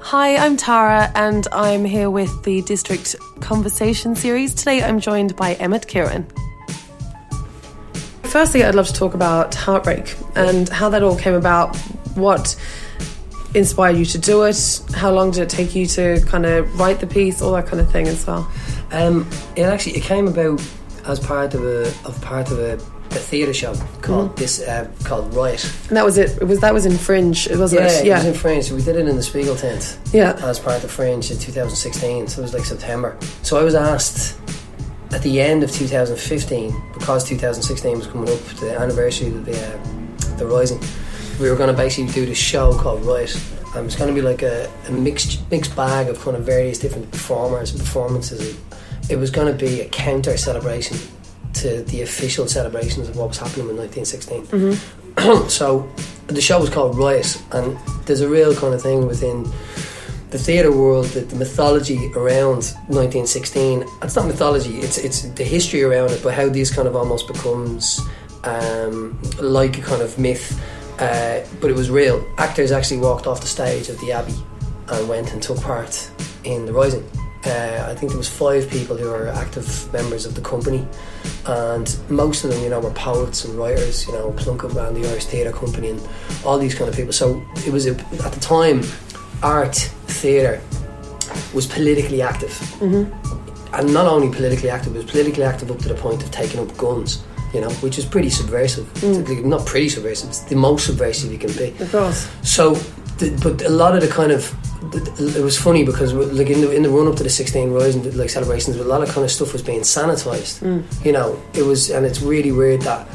Hi, I'm Tara, and I'm here with the District Conversation series. Today I'm joined by Emmet Kirwan. Firstly, I'd love to talk about Heartbreak and how that all came about. What inspired you to do it? How long did it take you to kind of write the piece? All that kind of thing as well. Um, it actually it came about as part of a of part of a, a theatre show called this uh, called Riot. And that was it. It was that was in Fringe, it wasn't Yeah, it? it was in Fringe. We did it in the Spiegel tent yeah. as part of Fringe in 2016. So it was like September. So I was asked at the end of 2015 because 2016 was coming up, the anniversary of the uh, the Rising. We were going to basically do this show called Riot. And it was going to be like a, a mixed mixed bag of kind of various different performers and performances. It was going to be a counter celebration to the official celebrations of what was happening in 1916. so the show was called Riot, and there's a real kind of thing within the theatre world that the mythology around 1916 it's not mythology it's it's the history around it but how these kind of almost becomes um, like a kind of myth uh, but it was real. Actors actually walked off the stage of the abbey and went and took part in the rising uh, I think there was five people who were active members of the company and most of them you know were poets and writers you know Plunkett ran the Irish Theatre Company and all these kind of people. So it was a, at the time art theatre was politically active. And not only politically active it was politically active up to the point of taking up guns you know which is pretty subversive. It's not pretty subversive it's the most subversive you can be. Of course. so, the, but a lot of the kind of it was funny because like in the in the run up to the 16 Rising like celebrations, a lot of kind of stuff was being sanitized. Mm. You know, it was, and it's really weird that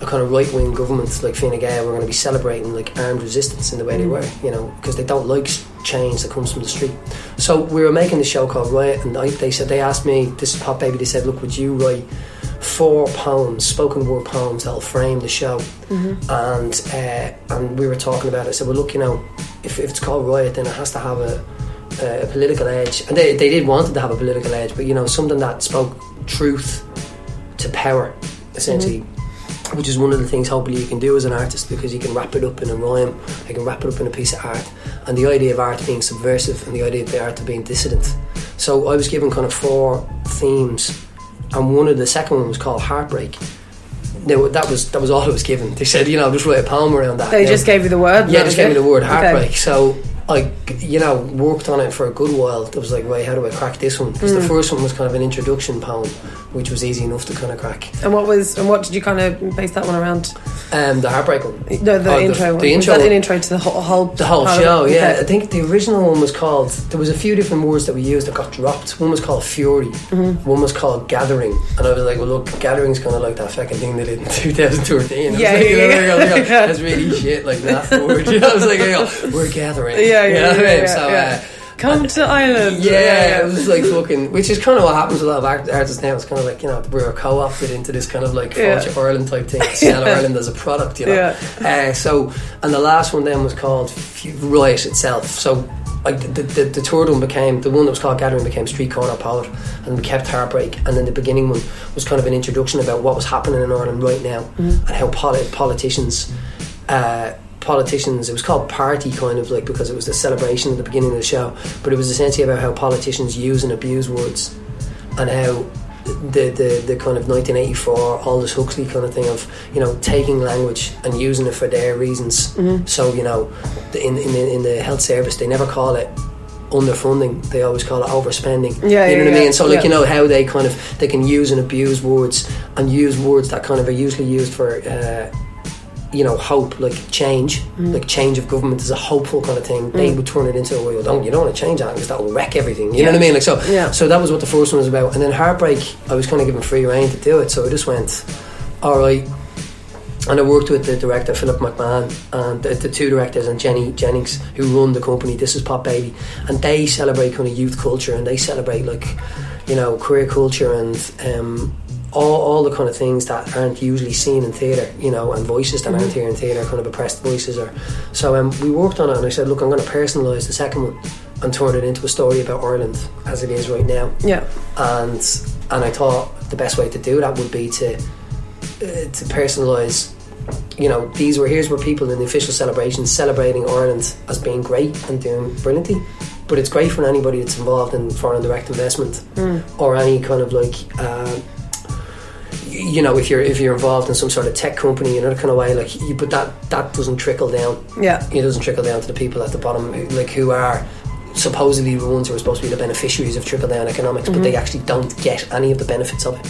a kind of right wing government like Fine Gael were going to be celebrating like armed resistance in the way they mm. were. You know, because they don't like change that comes from the street. So we were making the show called Riot, and I, they said they asked me, this is Pop Baby. They said, look, would you write four poems, spoken word poems that'll frame the show? And uh, and we were talking about it. I said, well, look, you know, if, if it's called Riot, then it has to have a, a political edge. And they, they did want it to have a political edge, but you know, something that spoke truth to power, essentially. Which is one of the things hopefully you can do as an artist because you can wrap it up in a rhyme, you can wrap it up in a piece of art, and the idea of art being subversive and the idea of the art of being dissident. So I was given kind of four themes, and one of the second one was called heartbreak. Now, that was that was all it was given. They said, you know, just write a poem around that. They Now- just gave you the word. yeah, just gave me the word Okay. heartbreak. So I, you know, worked on it for a good while. It was like, right, how do I crack this one? Because Mm. the first one was kind of an introduction poem, which was easy enough to kind of crack. And what was and what did you kind of base that one around? Um, the heartbreak one. No, the Oh, the- intro. one. the Was intro that an intro to the whole, whole The whole part of it? show, yeah. I think the original one was called. There was a few different words that we used that got dropped. One was called fury. Mm-hmm. One was called gathering. And I was like, well, look, gathering's kind of like that fucking thing they did in 2013. I was Yeah, like, yeah, yeah. I go, I That's really shit, like that word. You know, I was like, we're gathering. Yeah, You yeah, know what I mean? So, yeah. uh, Come to Ireland. Yeah, it was like fucking, which is kind of what happens with a lot of art- artists now. It's kind of like you know we're co-opted into this kind of like culture Ireland type thing, sell Ireland as a product, you know. Uh, so, and the last one then was called Riot itself. So, like the, the the third one became the one that was called Gathering became Street Corner Poet, and we kept Heartbreak, and then the beginning one was kind of an introduction about what was happening in Ireland right now and how poli- politicians. Uh, politicians it was called party kind of like because it was the celebration at the beginning of the show but it was essentially about how politicians use and abuse words and how the, the, the kind of 1984 Aldous Huxley kind of thing of you know taking language and using it for their reasons. So you know in, in, the, in the health service they never call it underfunding they always call it overspending. Yeah, you know yeah, what I mean? so like yeah. you know how they kind of they can use and abuse words and use words that kind of are usually used for uh, you know, hope, like change, Mm. like change of government is a hopeful kind of thing. They would turn it into, a well, don't you don't want to change that because that will wreck everything. You know what I mean? Like so, Yeah. so that was what the first one was about. And then heartbreak, I was kind of given free reign to do it, so I just went, all right. And I worked with the director Philip McMahon and the, the two directors and Jenny Jennings who run the company. This is Pop Baby, and they celebrate kind of youth culture and they celebrate like, you know, queer culture and um, all, all the kind of things that aren't usually seen in theatre, you know, and voices that aren't here in theatre, kind of oppressed voices. Or so um, we worked on it, and I said, look, I'm going to personalise the second one and turn it into a story about Ireland as it is right now. Yeah. And and I thought the best way to do that would be to uh, to personalise. You know, these were here's where people in the official celebrations celebrating Ireland as being great and doing brilliantly, but it's great for anybody that's involved in foreign direct investment or any kind of like. Uh, you know, if you're if you're involved in some sort of tech company in another kind of way, like, you, but that that doesn't trickle down Yeah. it doesn't trickle down to the people at the bottom, like who are supposedly the ones who are supposed to be the beneficiaries of trickle down economics, but they mm-hmm. actually don't get any of the benefits of it.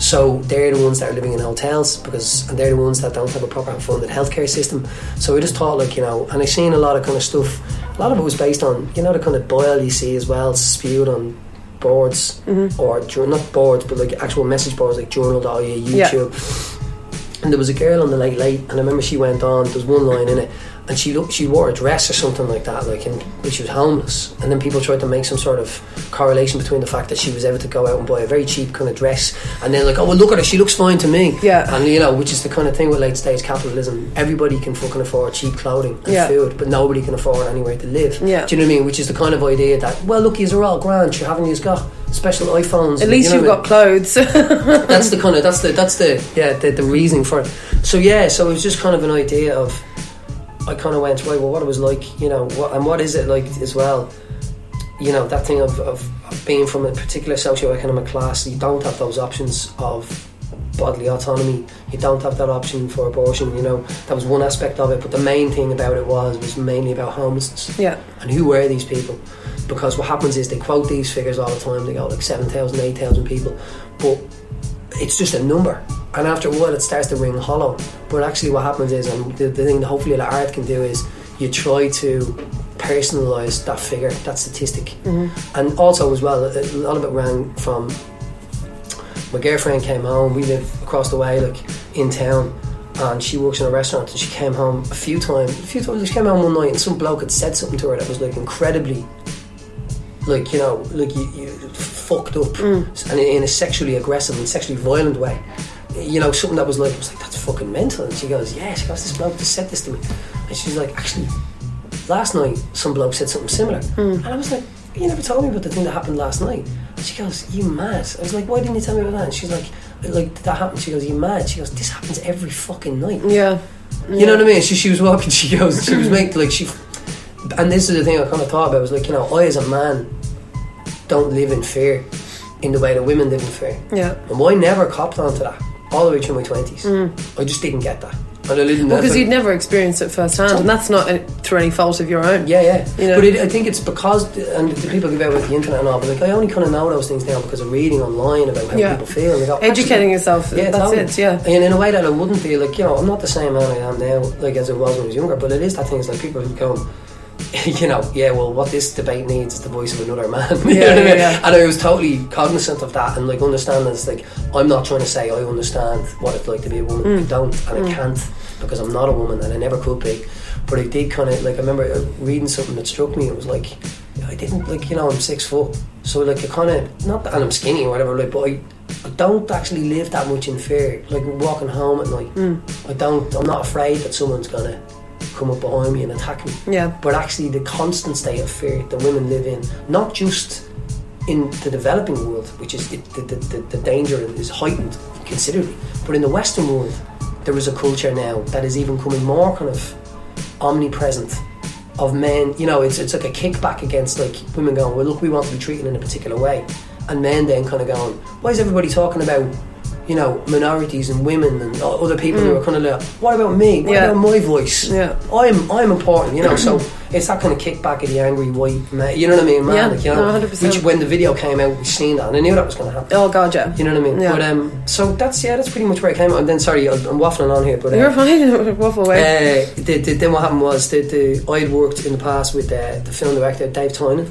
So they're the ones that are living in hotels because and they're the ones that don't have a proper funded healthcare system. So we just thought, like you know, and I've seen a lot of kind of stuff. A lot of it was based on you know the kind of boil you see as well spewed on boards mm-hmm. or not boards but like actual message boards like journal.ie Yeah. youtube and there was a girl on the late late and I remember she went on there was one line in it and she looked she wore a dress or something like that like and she was homeless and then people tried to make some sort of correlation between the fact that she was able to go out and buy a very cheap kind of dress and then like oh well look at her she looks fine to me Yeah. and you know which is the kind of thing with late stage capitalism everybody can fucking afford cheap clothing and Yeah. food but nobody can afford anywhere to live Yeah. do you know what I mean which is the kind of idea that well look these are all grand you haven't you got special iPhones At least you know you've I mean? got clothes. that's the kind of that's the that's the yeah the, the reasoning for it. So yeah, so it was just kind of an idea of I kind of went right. Well, what it was like, you know, what, and what is it like as well? You know, that thing of, of, of being from a particular socioeconomic class, you don't have those options of bodily autonomy. You don't have that option for abortion. You know, that was one aspect of it. But the main thing about it was was mainly about homelessness. yeah. And who were these people? Because what happens is they quote these figures all the time. They go like 7,000, 8,000 people. But it's just a number. And after a while, it starts to ring hollow. But actually, what happens is, and the, the thing that hopefully the art can do is, you try to personalise that figure, that statistic. Mm-hmm. And also, as well, a lot of it ran from my girlfriend came home. We live across the way, like in town, and she works in a restaurant. And she came home a few times. A few times she came home one night, and some bloke had said something to her that was like incredibly, like you know, like you, you fucked up, mm. and in, in a sexually aggressive and sexually violent way. You know, something that was like, I was like, that's fucking mental. And she goes, yeah. She goes, this bloke just said this to me, and she's like, actually, last night some bloke said something similar, mm. and I was like, you never told me about the thing that happened last night. And she goes, you mad? I was like, why didn't you tell me about that? And she's like, like did that happen? She goes, you mad? She goes, this happens every fucking night. Yeah. You know what I mean? She, she was walking. She goes. She was mm. making like she. And this is the thing I kind of thought about. Was like you know, I as a man don't live in fear in the way that women live in fear. Yeah. And I never copped onto that all the way through my twenties. I just didn't get that. And I didn't. Well, because you'd never experienced it firsthand, and that's not uh, through any fault of your own. Yeah, yeah. You know? But it, I think it's because, and the people give out with the internet and all, but like I only kind of know those things now because of reading online about how Yeah. people feel. Go, Educating yourself, Yeah, that's totally. it, yeah. And in a way that I wouldn't be like, you know, I'm not the same man I am now, like as I was when I was younger. But it is that thing. It's like people who go, you know, yeah. Well, what this debate needs is the voice of another man. You Yeah, know what I yeah, mean? yeah. And I was totally cognizant of that and like understand that it's like I'm not trying to say I understand what it's like to be a woman. Mm. I don't, and I can't because I'm not a woman and I never could be. But I did kind of like I remember uh, reading something that struck me. It was like I didn't like you know I'm six foot, so like I kind of not that and I'm skinny or whatever. Like, but I, I don't actually live that much in fear. Like walking home at night, Mm. I don't. I'm not afraid that someone's gonna come up behind me and attack me. Yeah. But actually, the constant state of fear that women live in, not just in the developing world, which is it, the, the, the, the danger is heightened considerably, but in the Western world, there is a culture now that is even coming more kind of omnipresent of men. You know, it's it's like a kickback against like women going, well, look, we want to be treated in a particular way, and men then kind of going, why is everybody talking about? You know, minorities and women and other people who are kind of like, what about me? What Yeah. about my voice? Yeah. I'm I'm important, you know. So it's that kind of kickback of the angry white man. You know what I mean, man? Yeah, like, you know, no, 100%. which when the video came out, we seen that, and I knew that was going to happen. Oh God, yeah. You know what I mean? Yeah. But um, so that's yeah, that's pretty much where it came out. And then sorry, I'm I'm waffling on here, but uh, You're fine. Waffle away. uh, the, the, then what happened was that the, I'd worked in the past with uh, the film director Dave Tynan,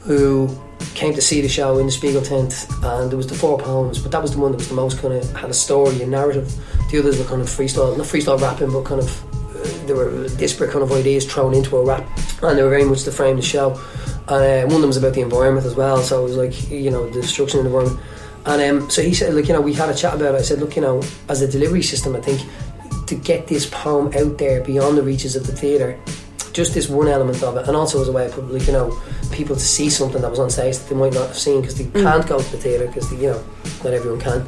who came to see the show in the Spiegel tent, and there was the four poems, but that was the one that was the most kind of had a story and narrative. The others were kind of freestyle, not freestyle rapping, but kind of uh, there were disparate kind of ideas thrown into a rap, and they were very much to frame the show. And uh, one of them was about the environment as well, so it was like you know the destruction of the environment. And um, so he said, like you know, we had a chat about it. I said, look, you know, as a delivery system, I think to get this poem out there beyond the reaches of the theatre, just this one element of it, and also as a way of like, you know, people to see something that was on stage that they might not have seen because they can't go to the theatre because you know not everyone can.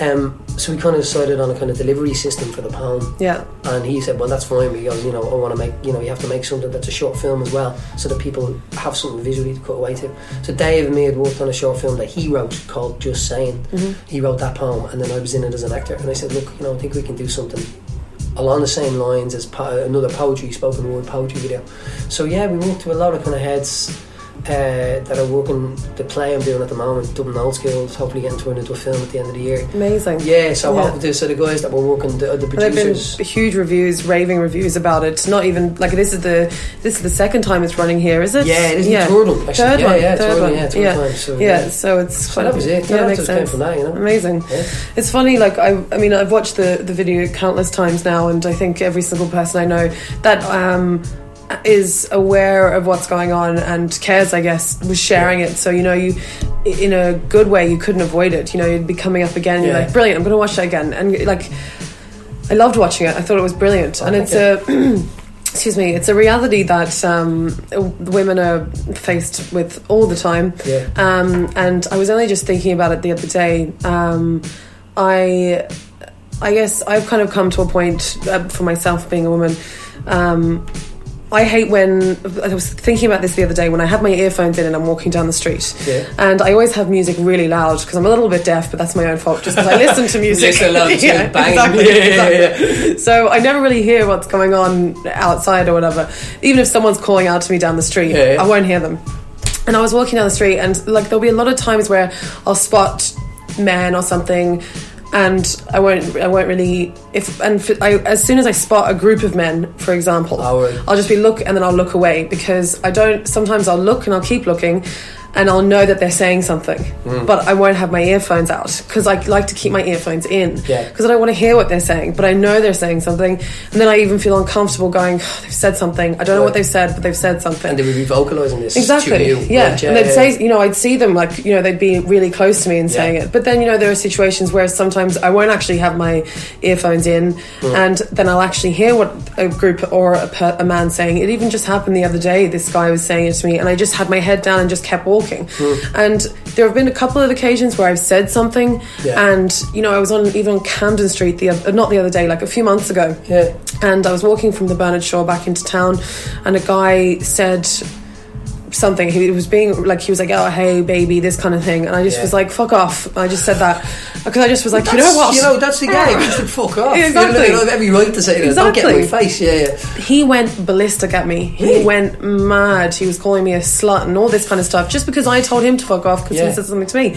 Um, so we kind of decided on a kind of delivery system for the poem. Yeah. And he said, "Well, that's fine." Because you know, I want to make you know, you have to make something that's a short film as well, so that people have something visually to cut away to. So Dave and me had worked on a short film that he wrote called "Just Saying." He wrote that poem, and then I was in it as an actor. And I said, "Look, you know, I think we can do something." Along the same lines as po- another poetry, spoken word poetry video. So yeah, we worked with a lot of kind of heads uh, that are working the play I'm doing at the moment, Dublin Old Schools, hopefully getting turned into a film at the end of the year. Amazing. Yeah, so Yeah. hope- so the guys that were working, the, the There've been producers. huge reviews, raving reviews about it. Not even like this is the this is the second time it's running here, is it? Yeah, it is the third one. Actually. Third yeah, one, yeah, third one. Yeah, third yeah. time. So yeah, so it's So that was it. Yeah, Yeah, makes that sense. from that, you know. Amazing. Yeah. It's funny, like I, I mean, I've watched the the video countless times now, and I think every single person I know that um, is aware of what's going on and cares, I guess, was sharing it. So you know, you in a good way, you couldn't avoid it. You know, you'd be coming up again. And You're like, brilliant. I'm going to watch that again, and like, I loved watching it. I thought it was brilliant, Oh, and it's a. Excuse me. It's a reality that um, women are faced with all the time. Yeah. Um, and I was only just thinking about it the other day. Um, I, I guess I've kind of come to a point uh, for myself being a woman. I hate when I was thinking about this the other day when I have my earphones in and I'm walking down the street, Yeah. and I always have music really loud because I'm a little bit deaf, but that's my own fault. Just because I listen to music, loud yeah, banging. exactly, Yeah, exactly. So I never really hear what's going on outside or whatever. Even if someone's calling out to me down the street. I won't hear them. And I was walking down the street, and like there'll be a lot of times where I'll spot men or something, and I won't, I won't really. If and f I as soon as I spot a group of men, for example, Oh, right. I'll just be look, and then I'll look away because I don't. Sometimes I'll look and I'll keep looking. And I'll know that they're saying something, Hmm. but I won't have my earphones out because I like to keep my earphones in Yeah. because I don't want to hear what they're saying, but I know they're saying something, and then I even feel uncomfortable going, "Oh, "They've said something. I don't know what they've said, but they've said something." And they would be vocalising this. Exactly. Yeah. right? and they'd say, you know, I'd see them like, you know, they'd be really close to me and saying it. But then, you know, there are situations where sometimes I won't actually have my earphones in, and then I'll actually hear what a group or a, per- a man saying. It even just happened the other day. This guy was saying it to me, and I just had my head down and just kept walking. Hmm. And there have been a couple of occasions where I've said something, Yeah. and you know, I was on even on Camden Street the oth- not the other day, like a few months ago Yeah. and I was walking from the Bernard Shaw back into town, and a guy said something. He was being like, he was like, "Oh, hey, baby," this kind of thing, and I just Yeah. was like, "Fuck off!" I just said that because I just was like, "You know what?" You know, that's the game. Just fuck off. Exactly. You know, every right to say that. Don't get in my face. Yeah, yeah. he went ballistic at me. He Really? went mad. He was calling me a slut and all this kind of stuff just because I told him to fuck off because Yeah. he said something to me.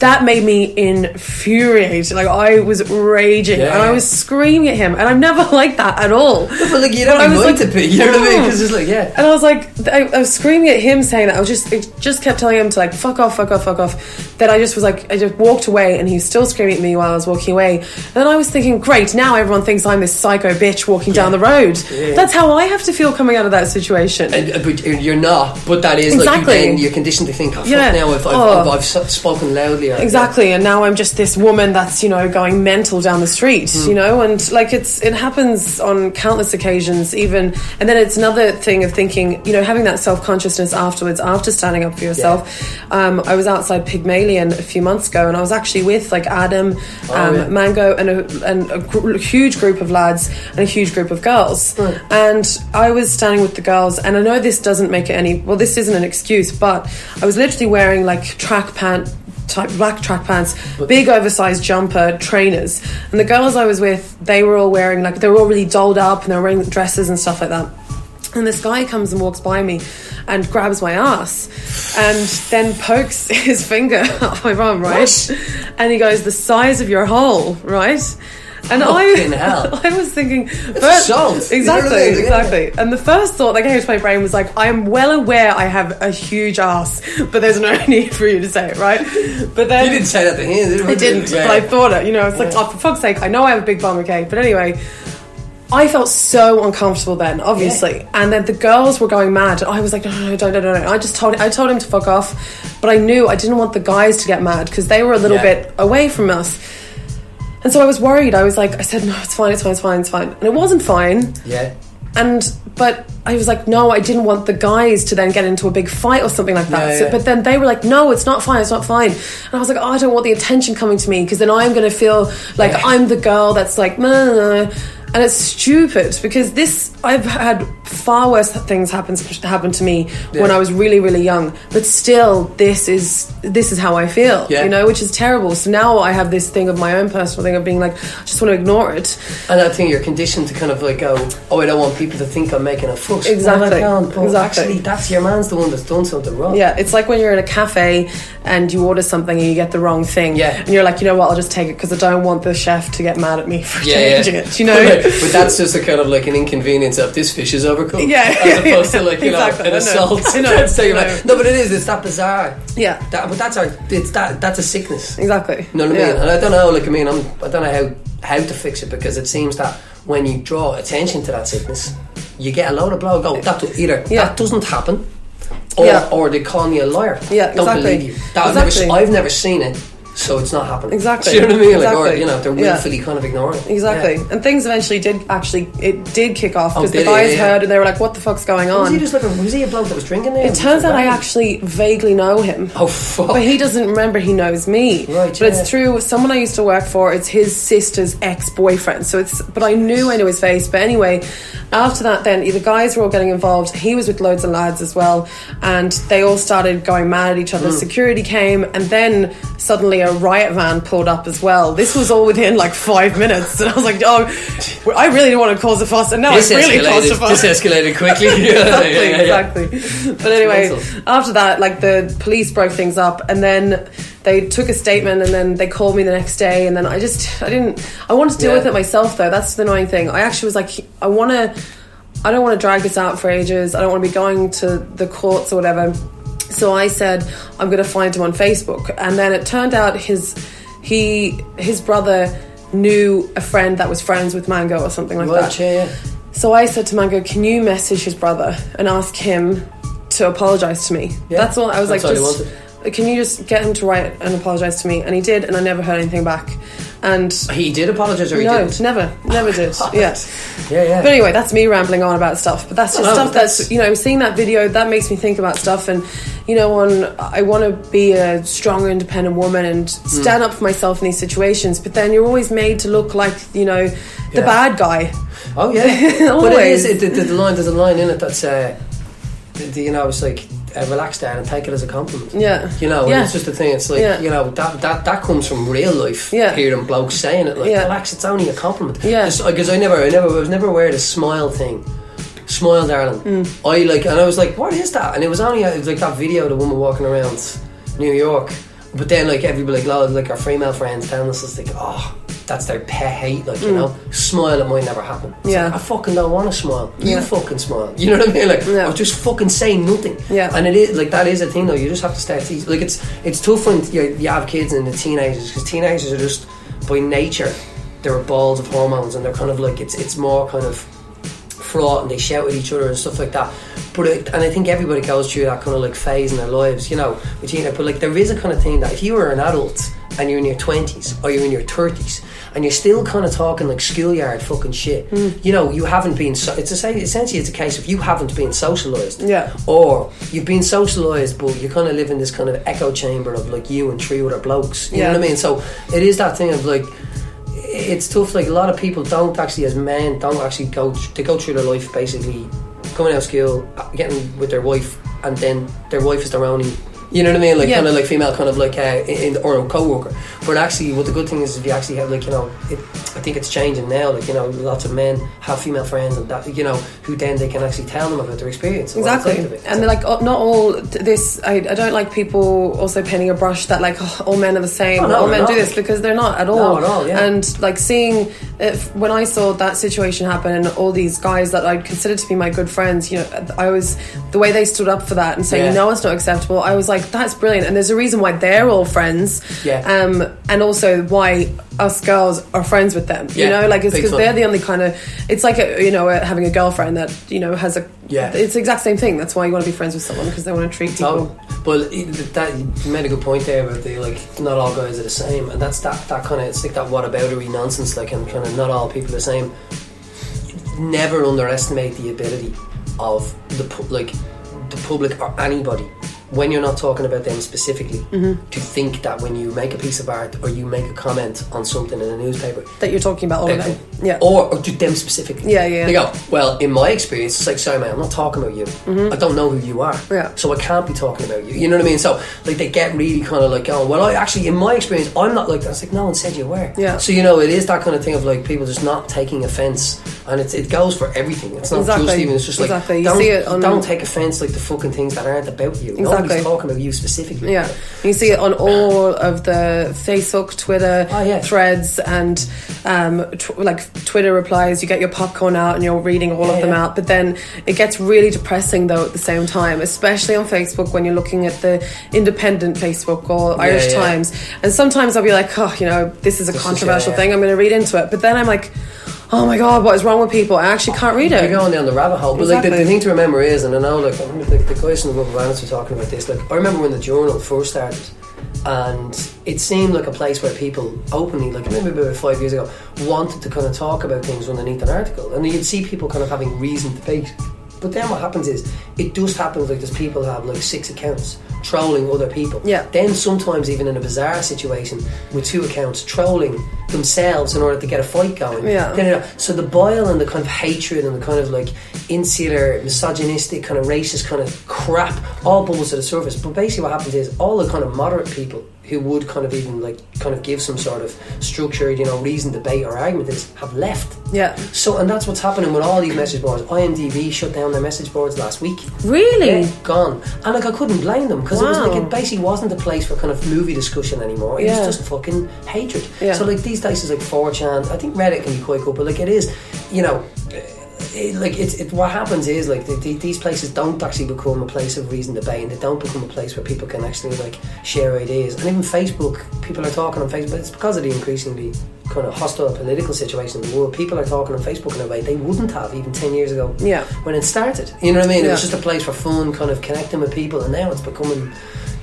That made me infuriated. Like I was raging Yeah. and I was screaming at him, and I'm never like that at all. But like, you don't I have was right like, to be. You know what I mean? Because it's like, yeah. And I was like, I, I was screaming at him saying that. I was just, it just kept telling him to like, fuck off, fuck off, fuck off. Then I just was like, I just walked away and he was still screaming at me while I was walking away. And then I was thinking, great, now everyone thinks I'm this psycho bitch walking down the road. Yeah. That's how I have to feel coming out of that situation. And, uh, but you're not. But that is like Exactly. you then you're conditioned to think, oh, Yeah. now if I've, Oh. I've, I've s- spoken loudly. Exactly, and now I'm just this woman that's you know going mental down the street, Hmm. you know, and like it's it happens on countless occasions. Even and then it's another thing of thinking, you know, having that self consciousness afterwards, after standing up for yourself. Um, I was outside Pygmalion a few months ago, and I was actually with like Adam, um, Oh, yeah. Mango, and a, and a gr- huge group of lads and a huge group of girls, Right. and I was standing with the girls, and I know this doesn't make it any well. This isn't an excuse, but I was literally wearing like track pant type black track pants, big oversized jumper, trainers. And the girls I was with, they were all wearing like they were all really dolled up and they were wearing dresses and stuff like that. And this guy comes and walks by me and grabs my ass and then pokes his finger up my bum, right? And he goes, The size of your hole, right? And Fucking I, hell. I was thinking, assault. You know what exactly? Yeah. exactly. And the first thought that came to my brain was like, I am well aware I have a huge ass, but there's no need for you to say it, right? But then You didn't say that to him, did you? I didn't, Yeah. but I thought it. You know, it's like, oh, for fuck's sake, I know I have a big bum, okay? But anyway, I felt so uncomfortable then, obviously, and then the girls were going mad. I was like, no, no, no, don't, don't, don't. I just told, I told him to fuck off, but I knew I didn't want the guys to get mad because they were a little Yeah. bit away from us. And so I was worried. I was like, I said, no, it's fine, it's fine, it's fine, it's fine. And it wasn't fine. Yeah. And but I was like, no, I didn't want the guys to then get into a big fight or something like that. Yeah, So, yeah. but then they were like, no, it's not fine, it's not fine. And I was like, oh, I don't want the attention coming to me because then I'm going to feel like Yeah. I'm the girl that's like, nah, nah, nah. And it's stupid because this I've had far worse things happen happen to me when I was really really young, but still this is this is how I feel, Yeah. you know, which is terrible. So now I have this thing of my own personal thing of being like, I just want to ignore it. And I think you're conditioned to kind of like go, oh, I don't want people to think I'm making a fuss. Exactly. Well, I can't, but Exactly. Actually, that's your man's the one that's done something wrong. Yeah, it's like when you're in a cafe and you order something and you get the wrong thing. Yeah. And you're like, you know what, I'll just take it because I don't want the chef to get mad at me for Yeah, changing yeah. it. You know? but that's just a kind of like an inconvenience of this fish is overcooked. Yeah, as yeah, opposed yeah. to like you Exactly, know an assault. I know, so you're like- no, but it is. It's that bizarre. yeah, That, but that's our. It's that. That's a sickness. exactly. You know what I yeah. mean? And I don't know. Like I mean, I'm. I don't know how how to fix it because it seems that when you draw attention to that sickness, you get a load of blow. Go that either Yeah. that doesn't happen, or Yeah. or they call me a liar. Yeah, don't exactly. believe you. That I've, never, I've never seen it, so it's not happening. Exactly. Do you know what I mean? Like, or Exactly. you know, they're Yeah. willfully kind of ignoring. Exactly. Yeah. And things eventually did actually, it did kick off Oh, because did the guys Yeah, yeah. heard and they were like, what the fuck's going on?" Was on? he just like a, was he a bloke that was drinking there? it turns out I actually vaguely know him. Oh fuck! But he doesn't remember he knows me. Right, But yeah. it's through someone I used to work for. It's his sister's ex boyfriend. So it's. But I knew I knew his face. But anyway, after that, then the guys were all getting involved. He was with loads of lads as well, and they all started going mad at each other. Mm. Security came, and then suddenly a riot van pulled up as well. This was all within like five minutes, and I was like, oh, I really didn't want to cause a fuss, and now this I really caused a fuss This escalated quickly. Exactly, yeah, yeah. exactly. But anyway, after that, like the police broke things up, and then they took a statement, and then they called me the next day, and then I just, I didn't, I wanted to deal Yeah. with it myself though. That's the annoying thing. I actually was like, I want to, I don't want to drag this out for ages. I don't want to be going to the courts or whatever. So I said, I'm going to find him on Facebook, and then it turned out his, he, his brother knew a friend that was friends with Mango or something like Right, that. yeah. So I said to Mango, "Can you message his brother and ask him to apologize to me?" Yeah, That's all. I was like, "Just can you just get him to write and apologize to me?" And he did, and I never heard anything back. And He did apologise, or he no, didn't. never, never did. yeah. Yeah, yeah. But anyway, that's me rambling on about stuff. But that's just No, stuff that's, that's- you know, seeing that video that makes me think about stuff. And you know, on I want to be a strong, independent woman and Hmm. stand up for myself in these situations. But then you're always made to look like you know the Yeah. bad guy. Oh yeah, but it Always. is. It, the, the line there's a line in it that's uh, the, the, you know it's like uh, relax down and take it as a compliment. Yeah. You know, Yeah. it's just a thing. It's like Yeah. you know that that that comes from real life. Yeah. hearing blokes saying it like Yeah. relax, it's only a compliment. Yeah. because I never, I never, I was never aware of the smile thing. Smile, darling. Mm. I like, and I was like, what is that? And it was only it was like that video of the woman walking around New York. But then, like everybody, like, like our female friends telling us, it's like, oh, that's their pet hate. Like, you know, smile, it might never happen. It's Mm. Yeah. like, I fucking don't want to smile. You Yeah. fucking smile. You know what I mean? Like, Yeah. or just fucking say nothing. Yeah. And it is like that is a thing though. You just have to start. To, like it's it's tough when you, you have kids and the teenagers because teenagers are just by nature they're balls of hormones and they're kind of like it's it's more kind of fraught and they shout at each other and stuff like that. But it, and I think everybody goes through that kind of like phase in their lives, you know. With you know, but like there is a kind of thing that if you were an adult and you're in your twenties or you're in your thirties and you're still kind of talking like schoolyard fucking shit, hmm. you know, you haven't been. So, it's a, essentially it's a case of you haven't been socialised, Yeah. or you've been socialised, but you kind of live in this kind of echo chamber of like you and three other blokes. You Yeah. know what I mean? So it is that thing of like it's tough. Like a lot of people don't actually, as men, don't actually go. They go through their life basically coming out of school, getting with their wife, and then their wife is their only. You know what I mean? Like Yeah. kind of like female, kind of like uh, in or a co-worker. But actually, what the good thing is, if you actually have like you know, it, I think it's changing now. Like you know, lots of men have female friends, and that you know, who then they can actually tell them about their experience. and what it's Exactly, and they're like, oh, not all this. I, I don't like people also painting a brush that like oh, all men are the same. Oh, no, all men do this because they're not at all. No, at all, yeah. And like seeing if, when I saw that situation happen, and all these guys that I'd considered to be my good friends, you know, I was the way they stood up for that and saying, Yeah. no, it's not acceptable. I was like, that's brilliant, and there's a reason why they're all friends. Yeah. Um, and also why us girls are friends with them. You Yeah, know, like it's because they're the only kind of. It's like a, you know, having a girlfriend that you know has a. Yeah. It's the exact same thing. That's why you want to be friends with someone because they want to treat people. Oh, but that you made a good point there about the like not all guys are the same, and that's that that kind of it's like that whataboutery nonsense. Like and kind of not all people are the same. Never underestimate the ability of the like the public or anybody when you're not talking about them specifically Mm-hmm. to think that when you make a piece of art or you make a comment on something in a newspaper That you're talking about all of them. Yeah. or, or to them specifically. Yeah, yeah. They go, well, in my experience, it's like, sorry, man, I'm not talking about you. I don't know who you are. Mm-hmm. Yeah. So I can't be talking about you. You know what I mean? So, like, they get really kind of like, oh, well, I actually, in my experience, I'm not like that. It's like, no one said you were. Yeah. So, you know, it is that kind of thing of like people just not taking offense. And it's, it goes for everything. It's not Exactly. just even, it's just like, Exactly. You don't, see it on- don't take offense like the fucking things that aren't about you. Exactly. Nobody's talking about you specifically. Yeah, you see it on all of the Facebook, Twitter Oh, yeah. threads, and um, tw- like Twitter replies. You get your popcorn out and you're reading all Yeah, of them yeah. out, but then it gets really depressing though at the same time, especially on Facebook when you're looking at the independent Facebook or Irish. Times. And sometimes I'll be like, oh, you know, this is a This is- controversial yeah. thing. I'm going to read into it, but then I'm like. Oh my god, what is wrong with people? I actually can't read it. You're going down the rabbit hole. But like the, the thing to remember is, and I know like I remember the, the guys from the Rubber Bandits were talking about this. Like I remember when the journal first started, and it seemed like a place where people openly, like remember about five years ago, wanted to kind of talk about things underneath an article, and you'd see people kind of having reasoned debate. But then what happens is, it does happen. like there's people who have like six accounts trolling other people. Yeah. Then sometimes even in a bizarre situation with two accounts trolling themselves in order to get a fight going. Yeah. Then, so the bile and the kind of hatred and the kind of like insular, misogynistic, kind of racist kind of crap all bubbles to the surface. But basically, what happens is all the kind of moderate people who would kind of even like kind of give some sort of structured, you know, reason, debate, or argument is have left. Yeah. So, and that's what's happening with all these message boards. IMDb shut down their message boards last week. Really? Yeah, gone. And like I couldn't blame them because it was like it basically wasn't a place for kind of movie discussion anymore. It Yeah. was just fucking hatred. Yeah. So like these places like 4chan, I think Reddit can be quite good, but like it is, you know. It, like it's it, what happens is like the, the, these places don't actually become a place of reason debate and they don't become a place where people can actually like share ideas and even Facebook people are talking on Facebook it's because of the increasingly kind of hostile political situation in the world people are talking on Facebook in a way they wouldn't have even 10 years ago Yeah. when it started. You know what I mean? It was just a place for fun, kind of connecting with people, and now it's becoming,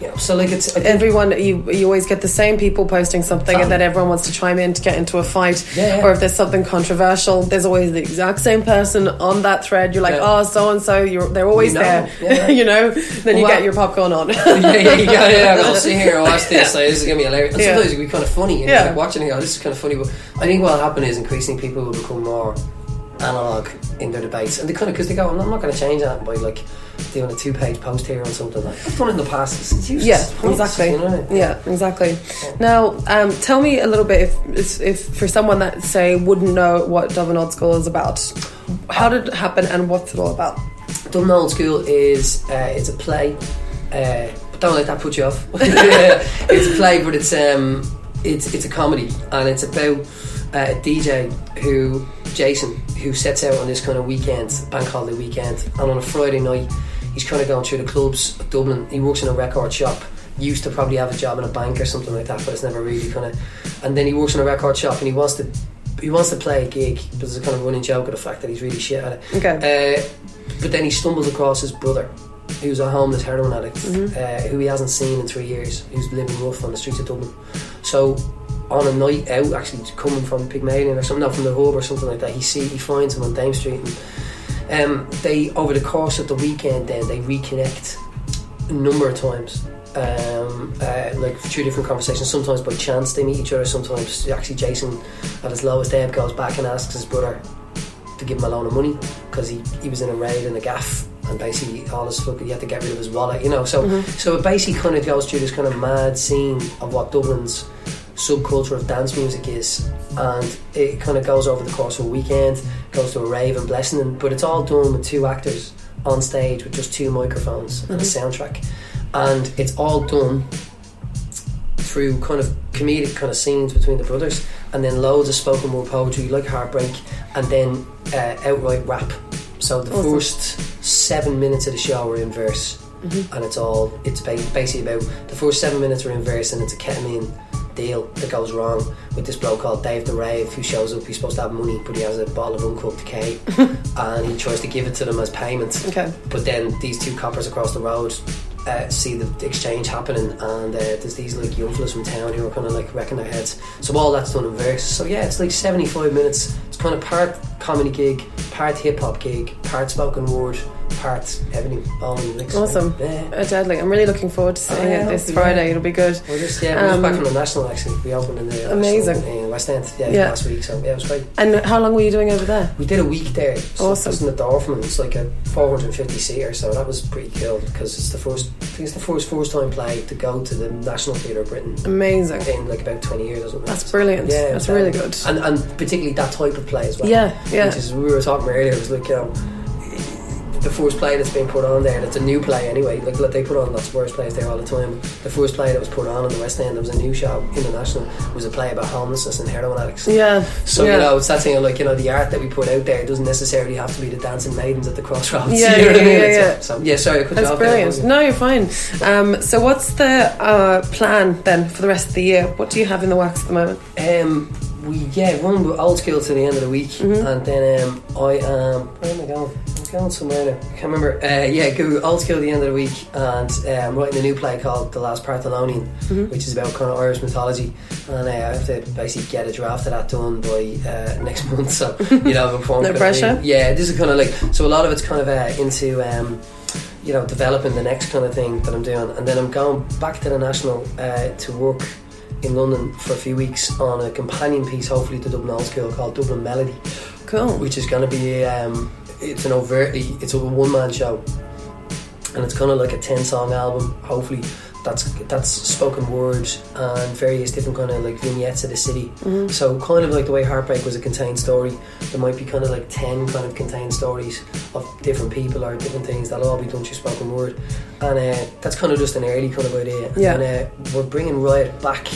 you know, so like it's. Everyone you you always get the same people posting something and Oh. then everyone wants to chime in to get into a fight Yeah, yeah. or if there's something controversial there's always the exact same person on that thread you're like Yeah. oh so and so you're they're always We know. there Yeah, yeah. you know then you Well, get your popcorn on yeah, yeah, you go, yeah, I'll sit here and watch this. Like, this is gonna be hilarious. And Yeah. sometimes it can be kind of funny. And Yeah. like watching it, go, this is kind of funny. But I think what'll happen is increasingly people will become more analog in their debates, and they kind of because they go, I'm not, not going to change that by like doing a two-page post here on something. Like, I've done it in the past. It's, it's useless. yeah It's pointless, exactly You know mean? yeah exactly now um, tell me a little bit if, if for someone that say wouldn't know what Dublin Old School is about how did it happen and what's it all about Dublin Old School is uh, it's a play. Uh, but don't let that put you off. it's a play, but it's um, it's it's a comedy, and it's about a DJ who Jason who sets out on this kind of weekend, bank holiday weekend, and on a Friday night he's kind of going through the clubs of Dublin. He works in a record shop. Used to probably have a job in a bank or something like that, but it's never really kind of. And then he works in a record shop, and he wants to he wants to play a gig. But there's a kind of running joke of the fact that he's really shit at it. okay Uh, but then he stumbles across his brother, who's a homeless heroin addict, uh, who he hasn't seen in three years, who's living rough on the streets of Dublin. So, on a night out, actually coming from Pygmalion or something, not from the hub or something like that, he see he finds him on Dame Street, and um, they over the course of the weekend, then they reconnect a number of times. Um, uh, like through different conversations. Sometimes by chance they meet each other. Sometimes actually Jason, at his lowest ebb, goes back and asks his brother to give him a loan of money because he, he was in a raid in a gaff and basically all his fucking he had to get rid of his wallet, you know. So so it basically kind of goes through this kind of mad scene of what Dublin's subculture of dance music is, and it kind of goes over the course of a weekend, goes to a rave and blessing, but it's all done with two actors on stage with just two microphones and a soundtrack, and it's all done through kind of comedic kind of scenes between the brothers, and then loads of spoken word poetry like Heartbreak, and then uh, outright rap. So the Awesome. first seven minutes of the show are in verse, and it's all it's basically about the first seven minutes are in verse, and it's a ketamine deal that goes wrong with this bloke called Dave the Rave who shows up. He's supposed to have money, but he has a bottle of uncooked cake, and he tries to give it to them as payment. Okay. But then these two coppers across the road uh, see the exchange happening, and uh, there's these like young fellas from town who are kind of like wrecking their heads. So all that's done in verse. So yeah, it's like 75 minutes. It's kind of part comedy gig, part hip hop gig, part spoken word parts, everything, all in the mix. Awesome. Yeah. Uh, deadly. I'm really looking forward to seeing Oh, yeah, it this hopefully, Friday. It'll be good. We're just yeah, we're just Um, back from the national actually. We opened in the Amazing. national in West End yeah, Yeah. last week, so yeah, it was great. And how long were you doing over there? We did a week there. So Awesome. was in the Dorfman, it's like a 450 seater, so that was pretty cool because it's the first. I think it's the first first time play to go to the National Theatre of Britain Amazing. in like about 20 years or something. That's brilliant. Yeah, That's really good. and and particularly that type of play as well. Yeah, yeah. Which is we were talking about earlier. It was like you know. The first play that's been put on there, that's a new play anyway. Like, like they put on lots of worse plays there all the time. The first play that was put on in the West End, there was a new show international, was a play about homelessness and heroin addicts. Yeah. So yeah. you know, it's that thing of like you know the art that we put out there doesn't necessarily have to be the dancing maidens at the crossroads. Yeah, you know yeah, what I mean? yeah, yeah. So yeah, sorry, I cut you That's there. brilliant. No, you're fine. Um, so, what's the uh, plan then for the rest of the year? What do you have in the works at the moment? Um, we yeah run with old school to the end of the week, Mm-hmm. and then um, I am where am I going? I'm going somewhere now. I can't remember. Uh, yeah, go old school at the end of the week, and uh, I'm writing a new play called The Last Parthenonian, Mm-hmm. which is about kind of Irish mythology, and uh, I have to basically get a draft of that done by uh, next month. So you know, before No pressure. be- yeah, this is kind of like so. A lot of it's kind of uh, into. Um, you know, developing the next kind of thing that I'm doing, and then I'm going back to the national uh, to work in London for a few weeks on a companion piece, hopefully to Dublin Old School called Dublin Melody, Cool. which is going to be um, it's an overtly it's a one man show, and it's kind of like a ten song album. Hopefully, that's that's spoken word and various different kind of like vignettes of the city. Mm-hmm. So kind of like the way Heartbreak was a contained story, there might be kind of like ten kind of contained stories of different people or different things that'll all be done through spoken word, and uh, that's kind of just an early kind of idea. Yeah. And uh, we're bringing Riot back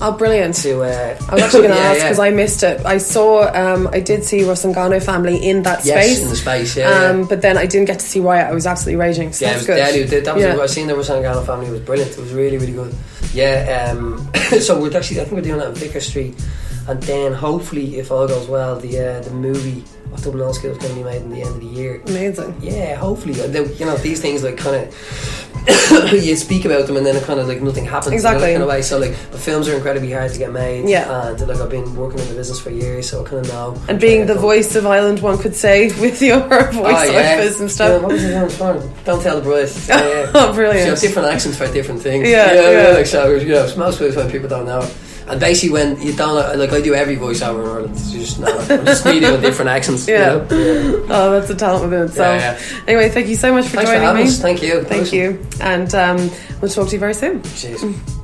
Oh, brilliant. to. Uh, I was actually going to Yeah, ask yeah. because I missed it. I saw, um, I did see Rusangano family in that Yes, space. in the space, yeah. yeah. um, but then I didn't get to see Riot. I was absolutely raging. So Yeah, it that's was good. deadly. That that was Yeah. I seen the Rusangano family It was brilliant. It was really, really good. Yeah. Um, so we're actually, I think we're doing that on Vicar Street, and then hopefully, if all goes well, the uh, the movie of Dublin School is going to be made in the end of the year. Amazing. Yeah, hopefully. You know, these things like kind of you speak about them and then it kind of like nothing happens. Exactly. In a way, so like the films are incredibly hard to get made. Yeah. and like I've been working in the business for years, so I kind of know. And being the voice of Ireland, one could say, with your voiceovers Oh, yeah. and Yeah, stuff. what was it? Don't tell the boys Yeah, yeah. Oh, So brilliant. have different accents for different things. Yeah, yeah, yeah. Like so, you know, most people don't know. And basically, when you don't like, I do every voiceover in Ireland. You just know. I'm just needing with different accents. you Yeah. know? yeah. Oh, that's a talent within itself. Yeah, Anyway, thank you so much for Thanks joining having me. us. Thank you. Thank you. And um, we'll talk to you very soon. Jeez.